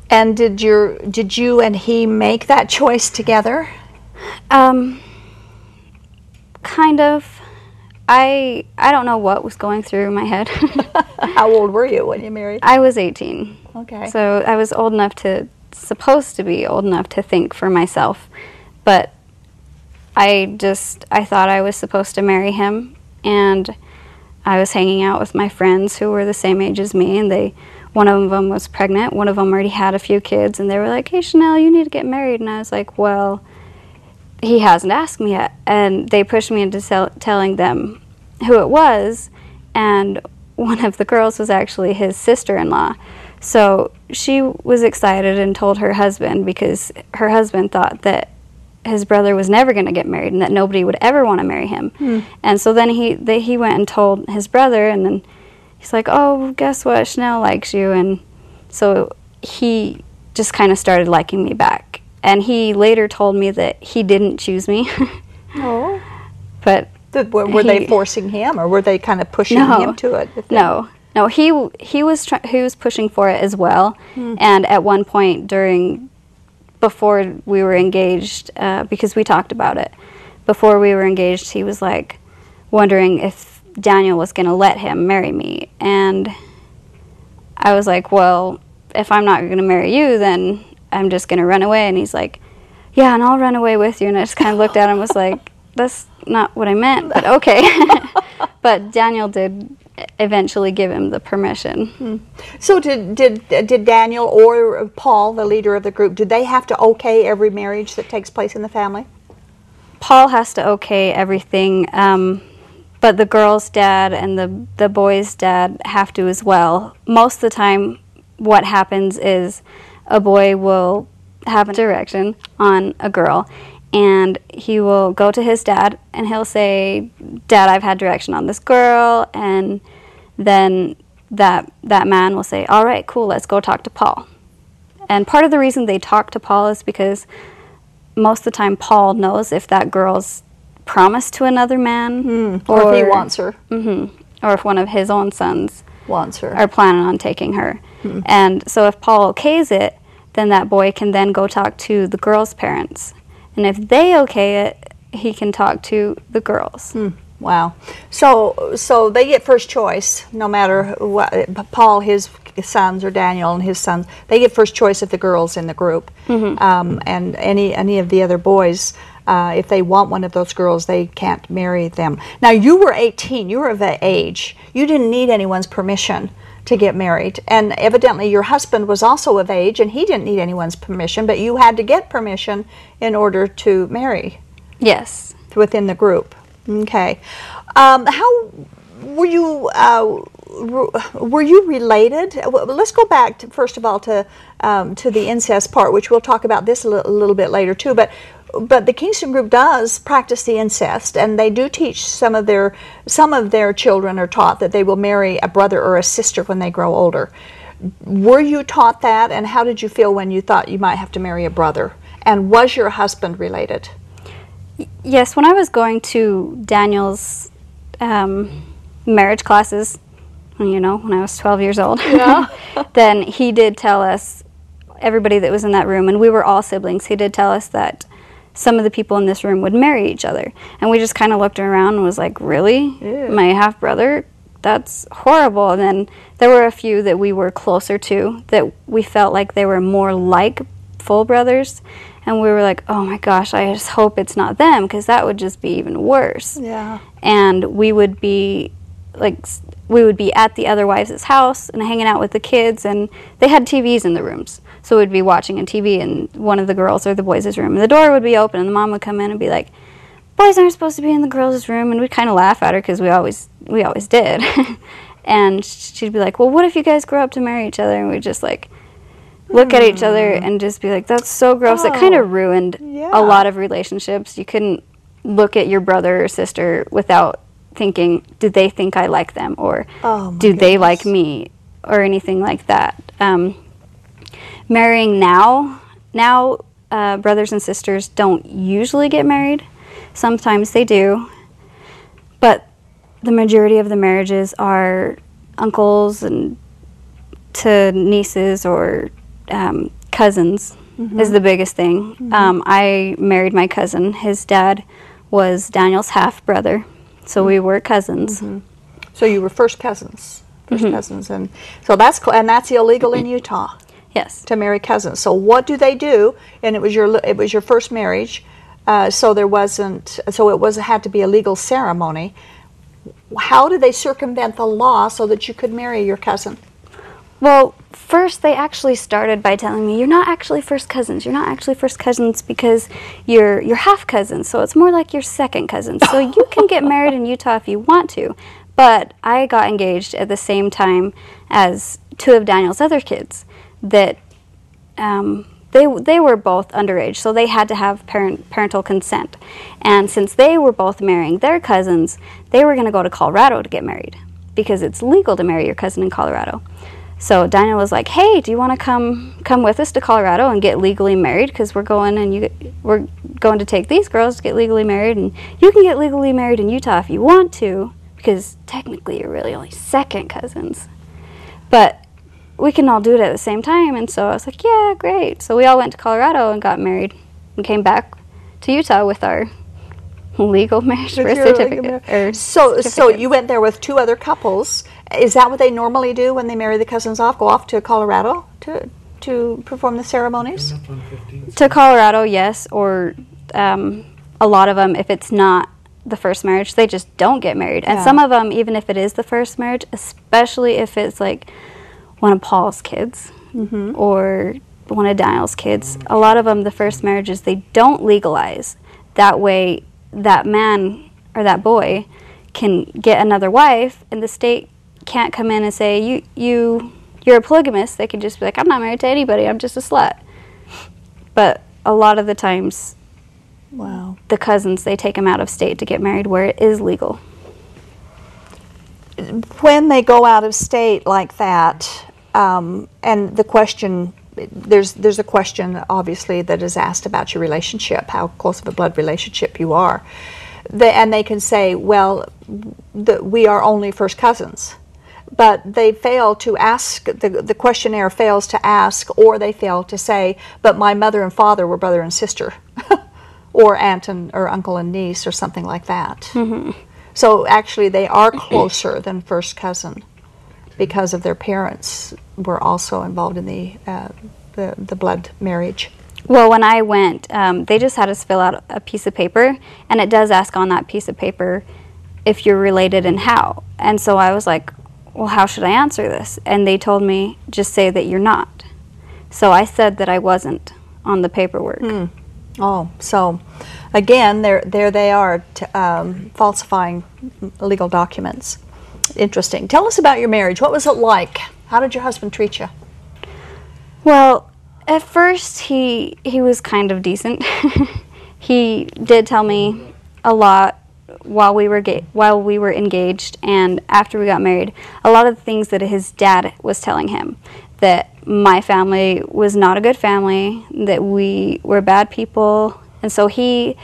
And did your did you and he make that choice together? Um, kind of. I I don't know what was going through my head. (laughs) How old were you when you married? I was 18. Okay. So I was old enough to, supposed to be old enough to think for myself. But I just, I thought I was supposed to marry him. And I was hanging out with my friends who were the same age as me. And they, one of them was pregnant. One of them already had a few kids. And they were like, hey, Chanel, you need to get married. And I was like, well, he hasn't asked me yet. And they pushed me into tell- telling them who it was. And (laughs) one of the girls was actually his sister in law. So she was excited and told her husband because her husband thought that his brother was never going to get married and that nobody would ever want to marry him. Hmm. And so then he they, he went and told his brother, and then he's like, "Oh, guess what? Chanel likes you." And so he just kind of started liking me back. And he later told me that he didn't choose me, (laughs) Oh. but Did, were, were they forcing him, or were they kind of pushing No. him to it? No, no, he he was try- he was pushing for it as well. Hmm. And at one point during, before we were engaged, uh, because we talked about it, before we were engaged, he was like wondering if Daniel was going to let him marry me, and I was like, well, if I'm not going to marry you, then I'm just going to run away. And he's like, yeah, and I'll run away with you. And I just kind of looked at him and was like, that's not what I meant, but okay. (laughs) but Daniel did eventually give him the permission. So did did did Daniel or Paul, the leader of the group, did they have to okay every marriage that takes place in the family? Paul has to okay everything, um, but the girl's dad and the the boy's dad have to as well. Most of the time, what happens is a boy will have a direction on a girl, and he will go to his dad and he'll say, "Dad, I've had direction on this girl," and then that that man will say, "All right, cool, let's go talk to Paul." And part of the reason they talk to Paul is because most of the time Paul knows if that girl's promised to another man Or, if he wants her, hmm or if one of his own sons wants her. are planning on taking her. And so if Paul okays it, then that boy can then go talk to the girl's parents. And if they okay it, he can talk to the girls. Wow. So so they get first choice, no matter what. Paul, his sons, or Daniel and his sons, they get first choice of the girls in the group, um, and any any of the other boys. Uh, if they want one of those girls, they can't marry them. Now, you were 18. You were of that age. You didn't need anyone's permission to get married. And evidently, your husband was also of age, and he didn't need anyone's permission, but you had to get permission in order to marry Yes. within the group. Okay. Um, how were you? Uh, were- you related? Let's go back to, first of all to um, to the incest part, which we'll talk about this a little bit later too. But but the Kingston Group does practice the incest, and they do teach some of their some of their children are taught that they will marry a brother or a sister when they grow older. Were you taught that, and how did you feel when you thought you might have to marry a brother? And was your husband related? Yes, when I was going to Daniel's um, marriage classes, you know, when I was 12 years old, Yeah. (laughs) then he did tell us, everybody that was in that room, and we were all siblings, he did tell us that some of the people in this room would marry each other. And we just kind of looked around and was like, really? Ew. My half brother? That's horrible. And then there were a few that we were closer to that we felt like they were more like full brothers. And we were like, oh my gosh, I just hope it's not them because that would just be even worse Yeah. and we would be like we would be at the other wives' house and hanging out with the kids and they had TVs in the rooms so we'd be watching a TV in one of the girls or the boys' room and the door would be open and the mom would come in and be like boys aren't supposed to be in the girls' room and we'd kind of laugh at her because we always we always did (laughs) and she'd be like well what if you guys grow up to marry each other and we'd just like look at each other hmm. and just be like, "That's so gross." It kind Oh, of ruined yeah. a lot of relationships. You couldn't look at your brother or sister without thinking, "Do they think I like them?" or Oh, "Do they like me?" or anything like that. Um, marrying now, now uh, brothers and sisters don't usually get married. Sometimes they do, but the majority of the marriages are uncles and to nieces or um, cousins is the biggest thing. Um, I married my cousin. His dad was Daniel's half brother, so we were cousins. So you were first cousins, 1st Mm-hmm. cousins, and so that's and that's illegal in Utah Yes. to marry cousins. So what do they do? And it was your it was your first marriage, uh, so there wasn't so it was had to be a legal ceremony. How did they circumvent the law so that you could marry your cousin? Well, first they actually started by telling me you're not actually first cousins. You're not actually first cousins because you're you're half cousins. So it's more like your second cousins. So you can get married in Utah if you want to. But I got engaged at the same time as two of Daniel's other kids that um, they they were both underage, so they had to have parent parental consent. And since they were both marrying their cousins, they were going to go to Colorado to get married because it's legal to marry your cousin in Colorado. So Daniel was like, "Hey, do you want to come come with us to Colorado and get legally married? Because we're going and you we're going to take these girls to get legally married, and you can get legally married in Utah if you want to, because technically you're really only second cousins, but we can all do it at the same time." And so I was like, "Yeah, great." So we all went to Colorado and got married, and came back to Utah with our legal marriage birth legal certificate. So so you went there with two other couples. Is that what they normally do when they marry the cousins off? Go off to Colorado to to perform the ceremonies? to Colorado, yes, or um, a lot of them, if it's not the first marriage, they just don't get married. And Yeah. some of them, even if it is the first marriage, especially if it's like one of Paul's kids or one of Daniel's kids, a lot of them, the first marriages, they don't legalize. That way, that man or that boy can get another wife, and the state can't come in and say you you you're a polygamist. They can just be like, I'm not married to anybody. I'm just a slut but a lot of the times Wow. the cousins they take them out of state to get married where it is legal when they go out of state like that, um, and the question there's there's a question obviously that is asked about your relationship, how close of a blood relationship you are, they, and they can say, well, the, we are only first cousins. But they fail to ask, the, the questionnaire fails to ask, or they fail to say, but my mother and father were brother and sister, (laughs) or aunt and, or uncle and niece, or something like that. So actually, they are closer than first cousin because of their parents were also involved in the uh, the, the blood marriage. well when i went um, they just had us fill out a piece of paper and it does ask on that piece of paper if you're related and how and so i was like well how should i answer this and they told me just say that you're not so i said that i wasn't on the paperwork Oh, so again, there there they are t- um, falsifying legal documents. Interesting. Tell us about your marriage. What was it like? How did your husband treat you? Well, at first he he was kind of decent. (laughs) he did tell me a lot while we were ga- while we were engaged and after we got married. A lot of the things that his dad was telling him that my family was not a good family, that we were bad people, and so he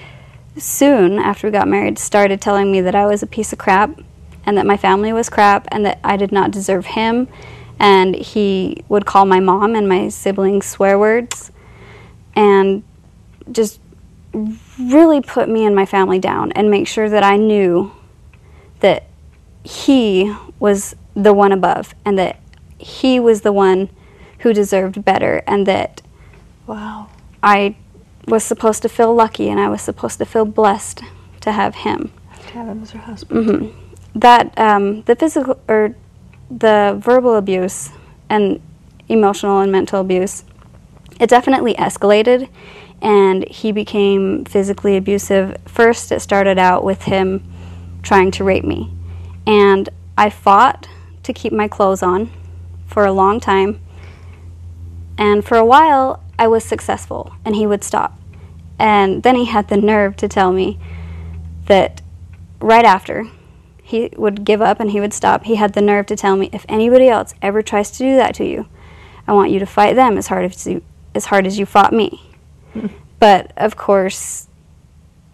soon after we got married started telling me that I was a piece of crap and that my family was crap and that I did not deserve him and he would call my mom and my siblings swear words and just really put me and my family down and make sure that I knew that he was the one above and that he was the one who deserved better and that Wow. I was supposed to feel lucky and I was supposed to feel blessed to have him. Kevin was her husband. That um, the physical or the verbal abuse and emotional and mental abuse, it definitely escalated and he became physically abusive. First, it started out with him trying to rape me. And I fought to keep my clothes on for a long time. And for a while, I was successful, and he would stop. And then he had the nerve to tell me that right after he would give up and he would stop, he had the nerve to tell me if anybody else ever tries to do that to you, I want you to fight them as hard as you, as hard as you fought me. But of course,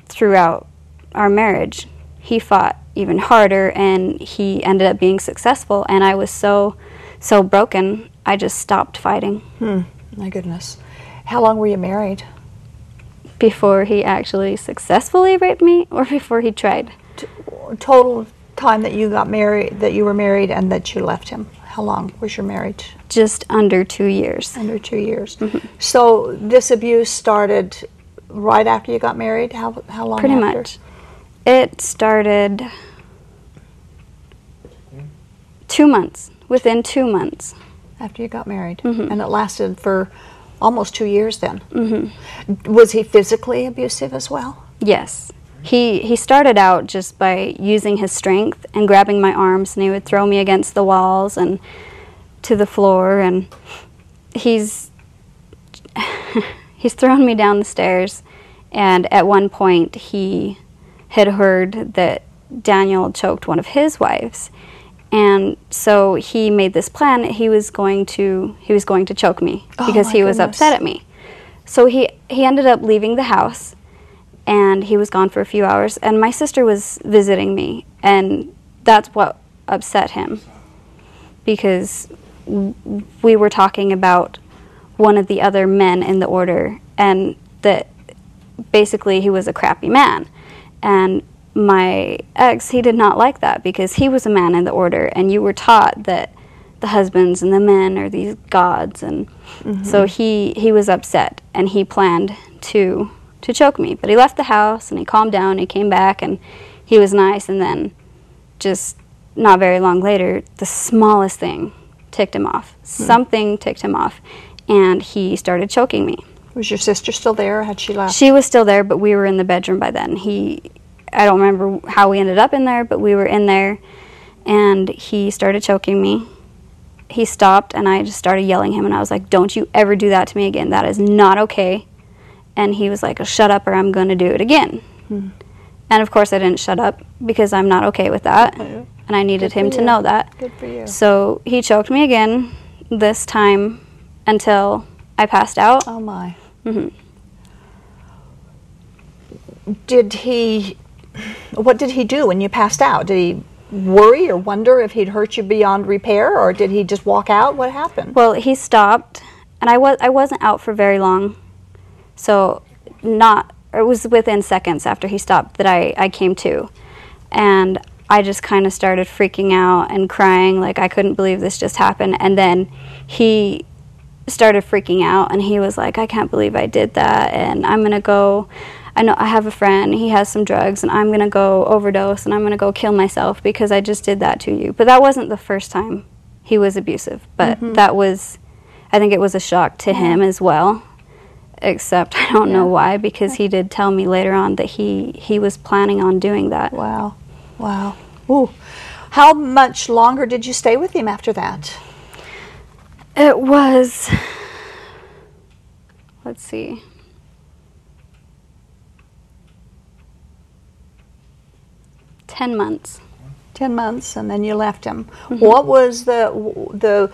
throughout our marriage, he fought even harder and he ended up being successful and I was so so broken, I just stopped fighting Hmm. My goodness. How long were you married? before he actually successfully raped me or before he tried. Total time that you got married, that you were married, and that you left him. How long was your marriage? Just under 2 years. Under two years. So this abuse started right after you got married. How how long? Pretty after? much. It started 2 months. Within 2 months. After you got married, Mm-hmm. and it lasted for almost two years. Then, mm-hmm. was he physically abusive as well? Yes. He he started out just by using his strength and grabbing my arms and he would throw me against the walls and to the floor and he's (laughs) he's thrown me down the stairs. And at one point he had heard that Daniel choked one of his wives. And so he made this plan that he was going to he was going to choke me Oh, because he was upset at me. So he he ended up leaving the house and he was gone for a few hours and my sister was visiting me and that's what upset him because we were talking about one of the other men in the order and that basically he was a crappy man. And my ex he did not like that because he was a man in the order and you were taught that the husbands and the men are these gods and mm-hmm. so he he was upset and he planned to to choke me but he left the house and he calmed down he came back and he was nice and then just not very long later the smallest thing ticked him off hmm. something ticked him off and he started choking me Was your sister still there? Or had she left? she was still there, but we were in the bedroom by then. He, I don't remember how we ended up in there, but we were in there, and he started choking me. He stopped, and I just started yelling him, and I was like, "Don't you ever do that to me again. That is not okay." And he was like, "Shut up, or I'm going to do it again." And of course, I didn't shut up because I'm not okay with that, and I needed him to you. know that. Good for you. So he choked me again, this time until I passed out. Oh my. Mhm. Did he? What did he do when you passed out? Did he worry or wonder if he'd hurt you beyond repair, or did he just walk out? What happened? Well, he stopped, and I was I wasn't out for very long, so not it was within seconds after he stopped that I I came to, and I just kind of started freaking out and crying like I couldn't believe this just happened, and then he started freaking out and he was like I can't believe I did that and I'm gonna go. I know I have a friend, he has some drugs, and I'm gonna go overdose and I'm gonna go kill myself because I just did that to you. But that wasn't the first time he was abusive, but mm-hmm. that was, I think it was a shock to him as well. Except (laughs) I don't know why because he did tell me later on that he he was planning on doing that. Wow, wow. Ooh. How much longer did you stay with him after that? It was, let's see, ten months. Ten months, and then you left him. What was the the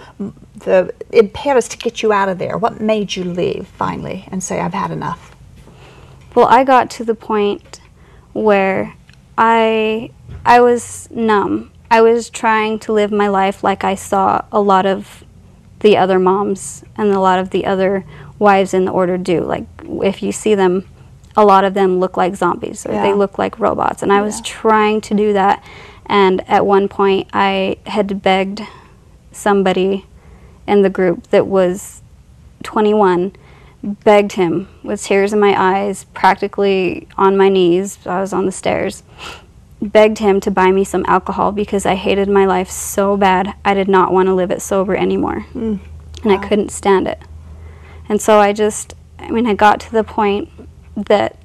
the impetus to get you out of there? What made you leave finally and say, "I've had enough"? Well, I got to the point where I I was numb. I was trying to live my life like I saw a lot of the other moms and a lot of the other wives in the order do. Like if you see them, a lot of them look like zombies or Yeah. they look like robots. And I was trying to do that. And at one point, I had begged somebody in the group that was 21 begged him with tears in my eyes, practically on my knees. I was on the stairs. Begged him to buy me some alcohol because I hated my life so bad. I did not want to live it sober anymore. Hmm. And I couldn't stand it. And so I just, I mean, I got to the point that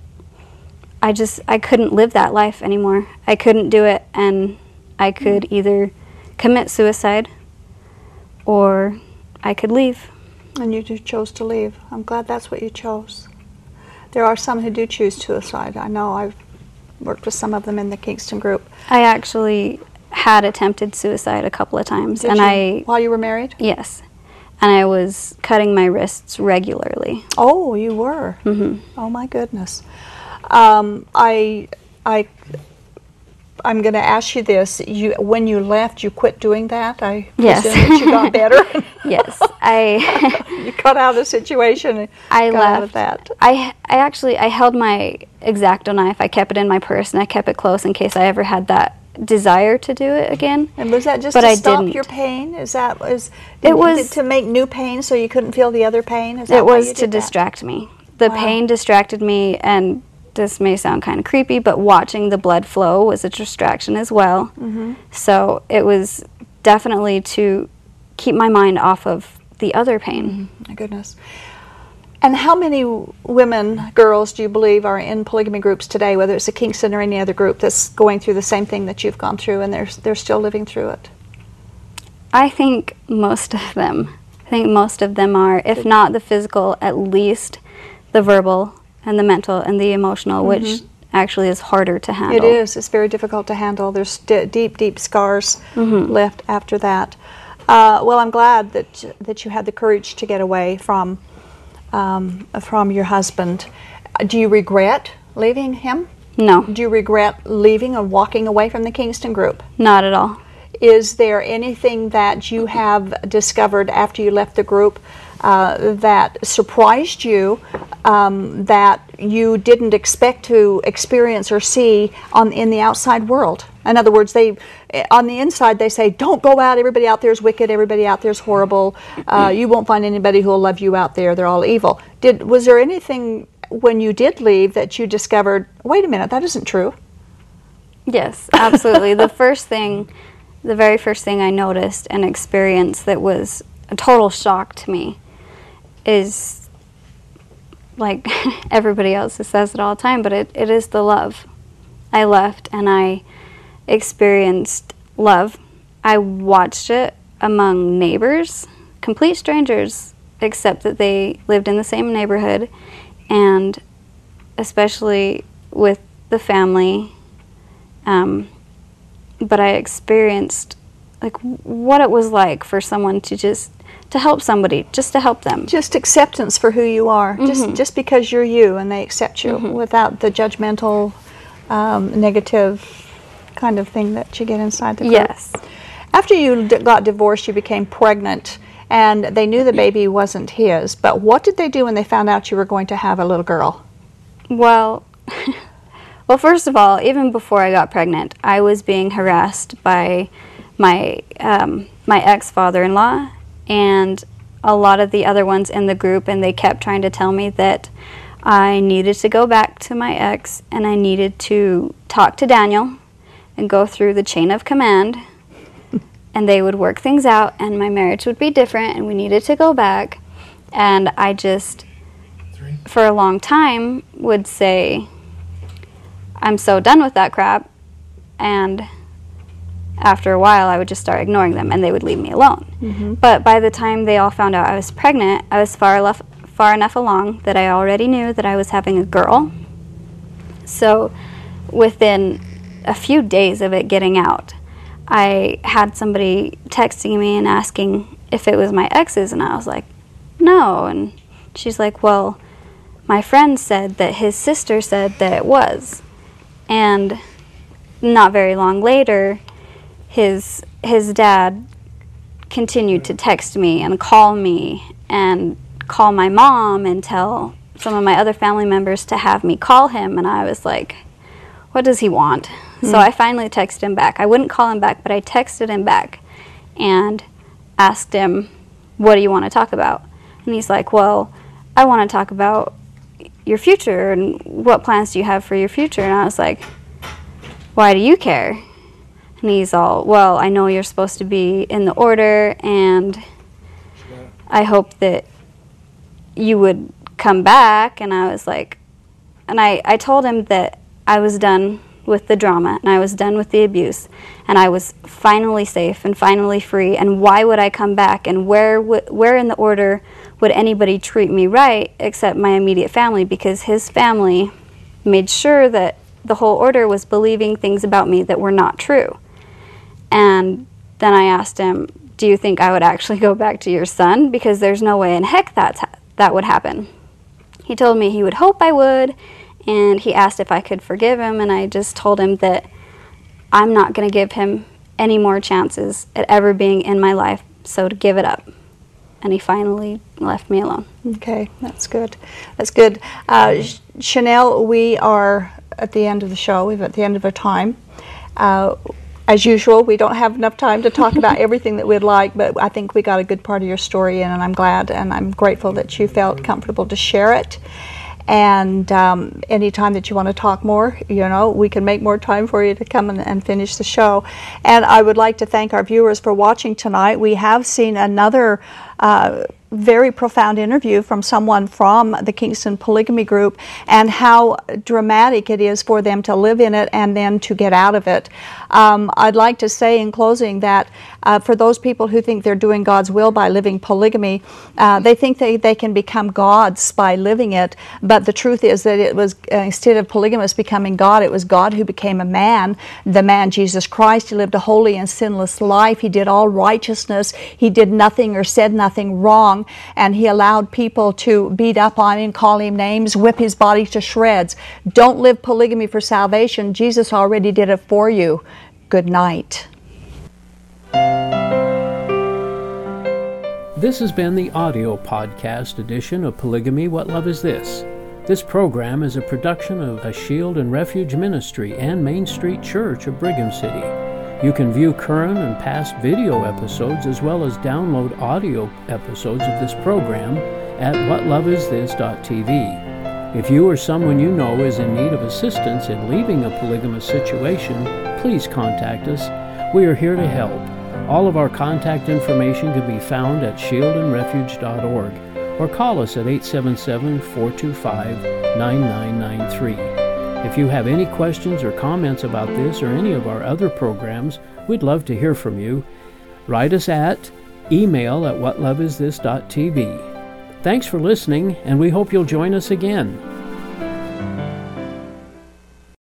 I just, I couldn't live that life anymore. I couldn't do it. And I could either commit suicide or I could leave. And you just chose to leave. I'm glad that's what you chose. There are some who do choose suicide. I know I've worked with some of them in the Kingston group. I actually had attempted suicide a couple of times, Did and you, I while you were married? yes, and I was cutting my wrists regularly. Oh, you were. hmm Oh my goodness. Um, I, I, I'm going to ask you this. You, when you left, you quit doing that. I Yes. presume that you got better. (laughs) Yes, I (laughs) you got out of the situation. I left out of that. I I actually I held my X-Acto knife. I kept it in my purse and I kept it close in case I ever had that desire to do it again. And was that just But to I stop didn't. your pain? Is that was It was- to make new pain so you couldn't feel the other pain? Is that It was to that? distract me. The Wow. pain distracted me and this may sound kind of creepy, but watching the blood flow was a distraction as well. Mm-hmm. So it was definitely to keep my mind off of the other pain. My goodness. And how many women, girls, do you believe are in polygamy groups today, whether it's a Kingston or any other group that's going through the same thing that you've gone through and they're, they're still living through it? I think most of them. I think most of them are, if not the physical, at least the verbal and the mental and the emotional, which actually is harder to handle. Mm-hmm. It is. It's very difficult to handle. There's d- deep, deep scars Mm-hmm. left after that. Uh, well, I'm glad that that you had the courage to get away from um, from your husband. Do you regret leaving him? No, Do you regret leaving and walking away from the Kingston group? not at all. Is there anything that you have discovered after you left the group uh, that surprised you um, that you didn't expect to experience or see on in the outside world? In other words, they on the inside they say, "Don't go out. Everybody out there is wicked. Everybody out there is horrible. Uh, you won't find anybody who will love you out there. They're all evil." Did was there anything when you did leave that you discovered? Wait a minute, that isn't true. Yes, absolutely. the first thing, the very first thing I noticed and experienced that was a total shock to me is like (laughs) everybody else says it all the time, but it, it is the love. I left and I experienced love. I watched it among neighbors, complete strangers, except that they lived in the same neighborhood, and especially with the family um, but I experienced like what it was like for someone to just to help somebody, just to help them. just acceptance for who you are just just because you're you and they accept you without the judgmental um, negative kind of thing that you get inside the group. Yes. after you d- got divorced you became pregnant and they knew the baby wasn't his but what did they do when they found out you were going to have a little girl Well, (laughs) well, first of all, even before I got pregnant, I was being harassed by my um, my ex father-in-law and a lot of the other ones in the group, and they kept trying to tell me that I needed to go back to my ex and I needed to talk to Daniel and go through the chain of command. (laughs) and they would work things out, and my marriage would be different, and we needed to go back. And I just for a long time would say, I'm so done with that crap. And after a while, I would just start ignoring them and they would leave me alone. Mm-hmm. But by the time they all found out I was pregnant, I was far, lef- far enough along that I already knew that I was having a girl. So within a few days of it getting out, I had somebody texting me and asking if it was my ex's, and I was like, no. And she's like, well, my friend said that his sister said that it was. And not very long later, his his dad continued to text me and call me and call my mom and tell some of my other family members to have me call him and I was like what does he want? Hmm. So I finally texted him back. I wouldn't call him back, but I texted him back and asked him, What do you want to talk about? And he's like, Well, I want to talk about your future and what plans do you have for your future? And I was like, Why do you care? And he's all, Well, I know you're supposed to be in the order, and I hope that you would come back. And I was like, and I, I told him that I was done with the drama and I was done with the abuse and I was finally safe and finally free and why would I come back and where w- where in the order would anybody treat me right except my immediate family because his family made sure that the whole order was believing things about me that were not true. And then I asked him, "Do you think I would actually go back to your son because there's no way in heck that's ha- that would happen?" He told me he would hope I would and he asked if I could forgive him, and I just told him that I'm not going to give him any more chances at ever being in my life, so to give it up. And he finally left me alone. Okay, that's good. That's good. Uh, Chanel, we are at the end of the show. We're at the end of our time. Uh, as usual, we don't have enough time to talk about (laughs) everything that we'd like, but I think we got a good part of your story in, and I'm glad and I'm grateful that you felt comfortable to share it. And um, anytime that you want to talk more, you know, we can make more time for you to come and, and finish the show. And I would like to thank our viewers for watching tonight. We have seen another. Very profound interview from someone from the Kingston Polygamy Group and how dramatic it is for them to live in it and then to get out of it. Um, I'd like to say in closing that uh, for those people who think they're doing God's will by living polygamy, uh, they think they, they can become gods by living it. But the truth is that it was, uh, instead of polygamous becoming God, it was God who became a man, the man Jesus Christ. He lived a holy and sinless life. He did all righteousness. He did nothing or said nothing wrong. And he allowed people to beat up on him, call him names, whip his body to shreds. Don't live polygamy for salvation. Jesus already did it for you. Good night. This has been the audio podcast edition of Polygamy What Love Is This? This program is a production of a Shield and Refuge Ministry and Main Street Church of Brigham City. You can view current and past video episodes as well as download audio episodes of this program at whatloveisthis.tv. If you or someone you know is in need of assistance in leaving a polygamous situation, please contact us. We are here to help. All of our contact information can be found at shieldandrefuge.org or call us at 877 425 9993. If you have any questions or comments about this or any of our other programs, we'd love to hear from you. Write us at email at whatloveisthis.tv. Thanks for listening, and we hope you'll join us again.